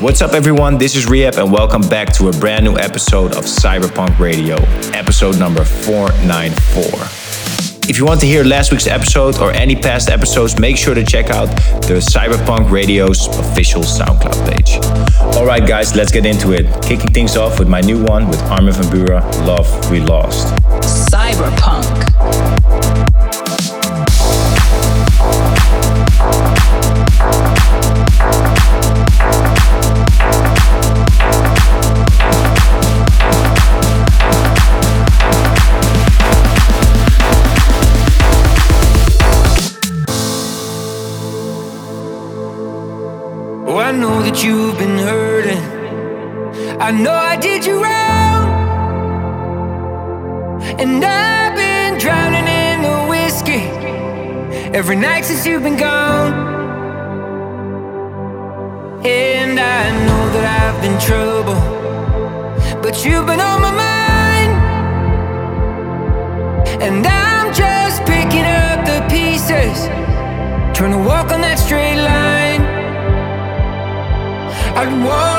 What's up, everyone? This is R3HAB, and welcome back to a brand new episode of Cyberpunk Radio, episode number 494. If you want to hear last week's episode or any past episodes, make sure to check out the Cyberpunk Radio's official SoundCloud page. Alright, guys, let's get into it. Kicking things off with my new one with Armin van Buuren, Love We Lost. Cyberpunk. I know I did you wrong. And I've been drowning in the whiskey every night since you've been gone. And I know that I've been trouble, but you've been on my mind. And I'm just picking up the pieces, trying to walk on that straight line. I'd walk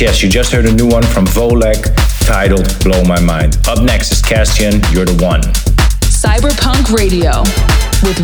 yes. You just heard a new one from VOLAC titled Blow My Mind. Up next is Castion, You're the One. Cyberpunk Radio with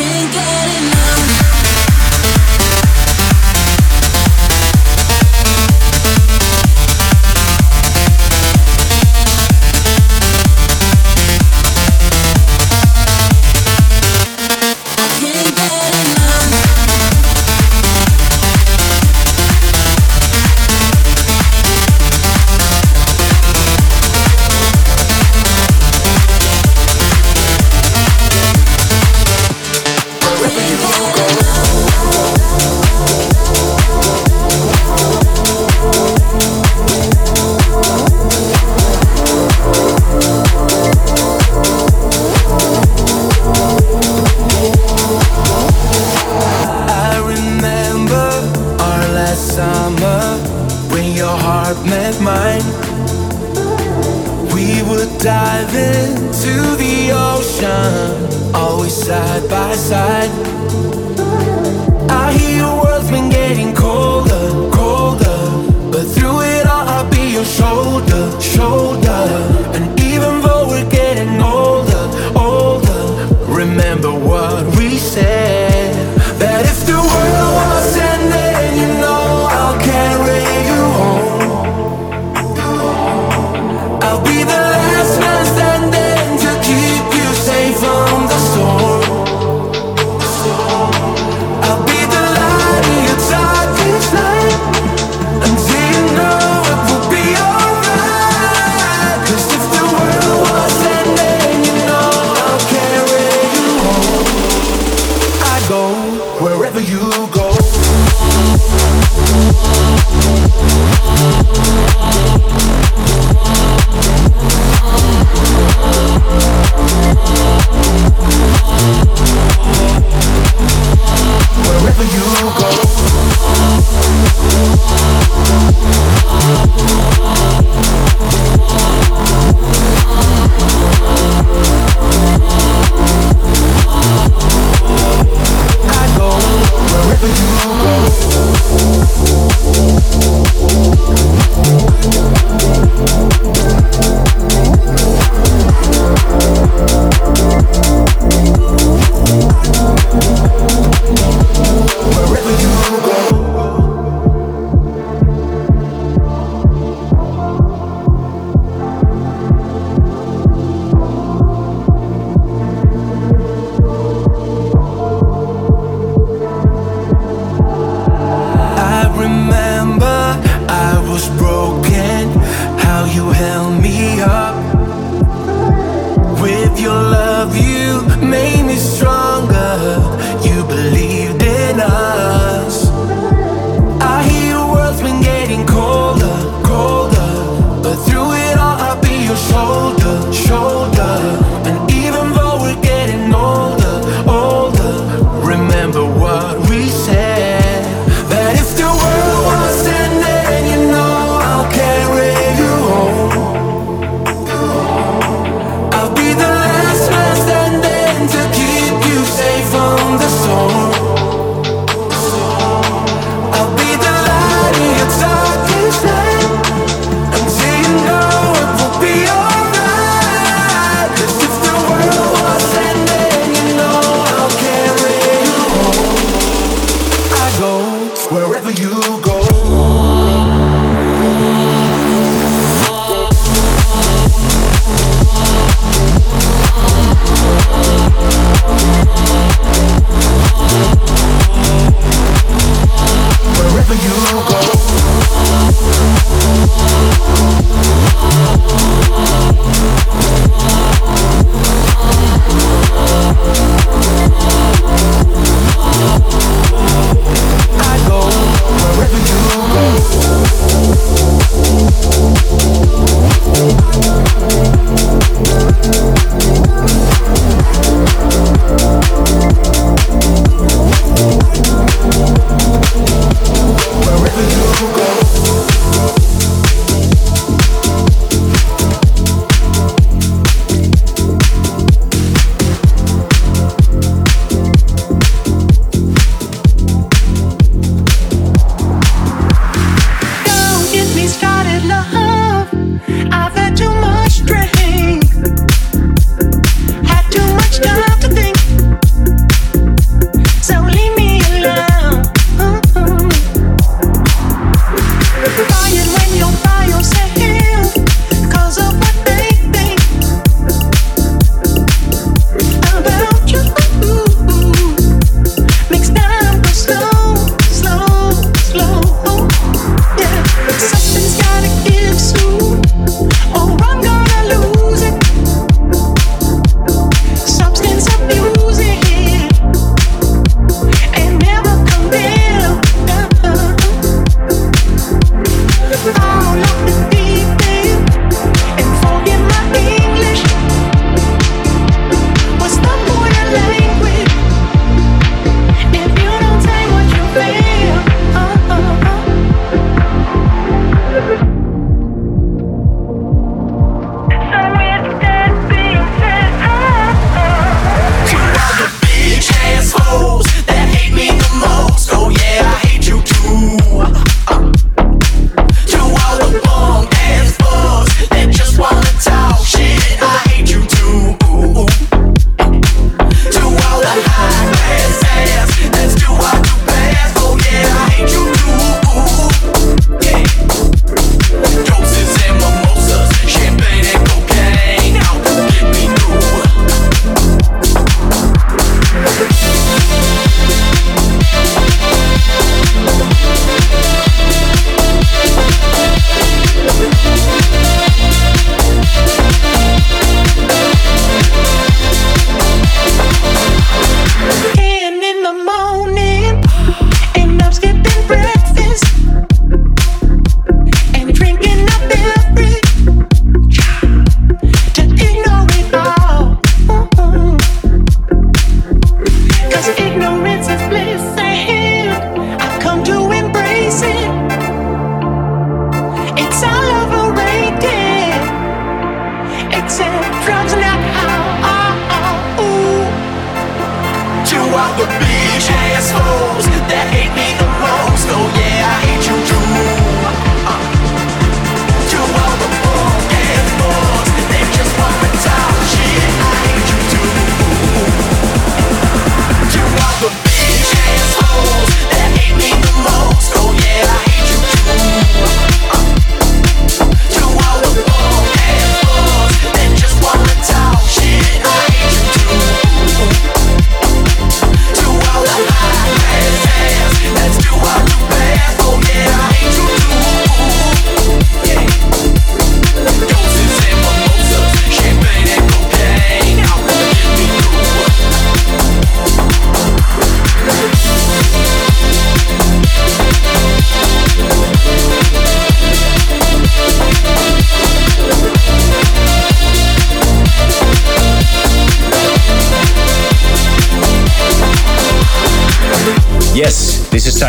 R3HAB. time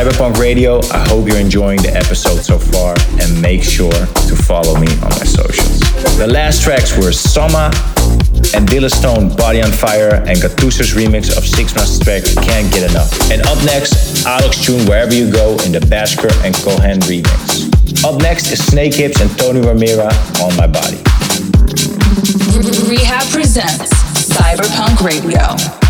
CYB3RPVNK Radio. I hope you're enjoying the episode so far and make sure to follow me on my socials. The last tracks were SOMMA and Dillistone Body on Fire and GATTÜSO's remix of Six Sigma's track Can't Get Enough. And up next, Alok's tune Wherever You Go in the Bhaskar and Kohen remix. Up next is Snakehips and Tony Romera on My Body. R3HAB presents CYB3RPVNK Radio.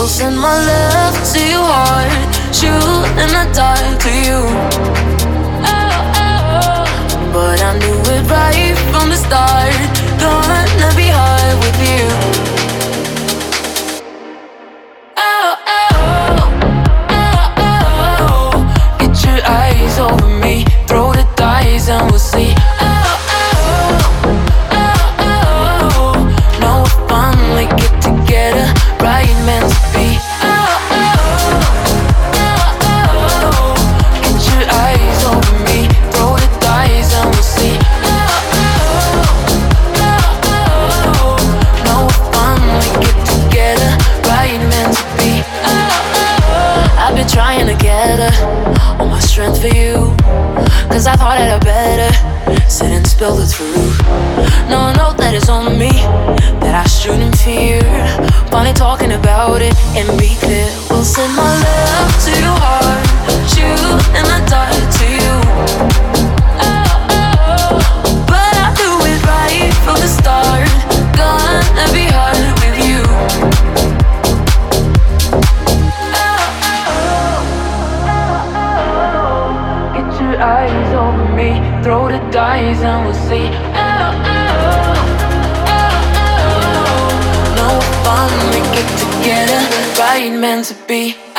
Me. We'll send my love to your heart, shoot in the dark to you. But I knew it right from the start. Gonna be hard with you. Cause I thought I'd better sit and spill the truth. No, no, that it's on me that I shouldn't fear. Funny talking about it and be clear. We'll send my love to your heart, shoot in the dark to you. Together. Right meant to be.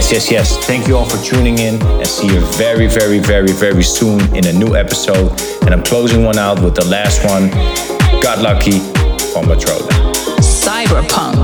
Yes, yes, yes. Thank you all for tuning in and see you very, very, very, very soon in a new episode. And I'm closing one out with the last one. Got lucky from Matroda. CYB3RPVNK.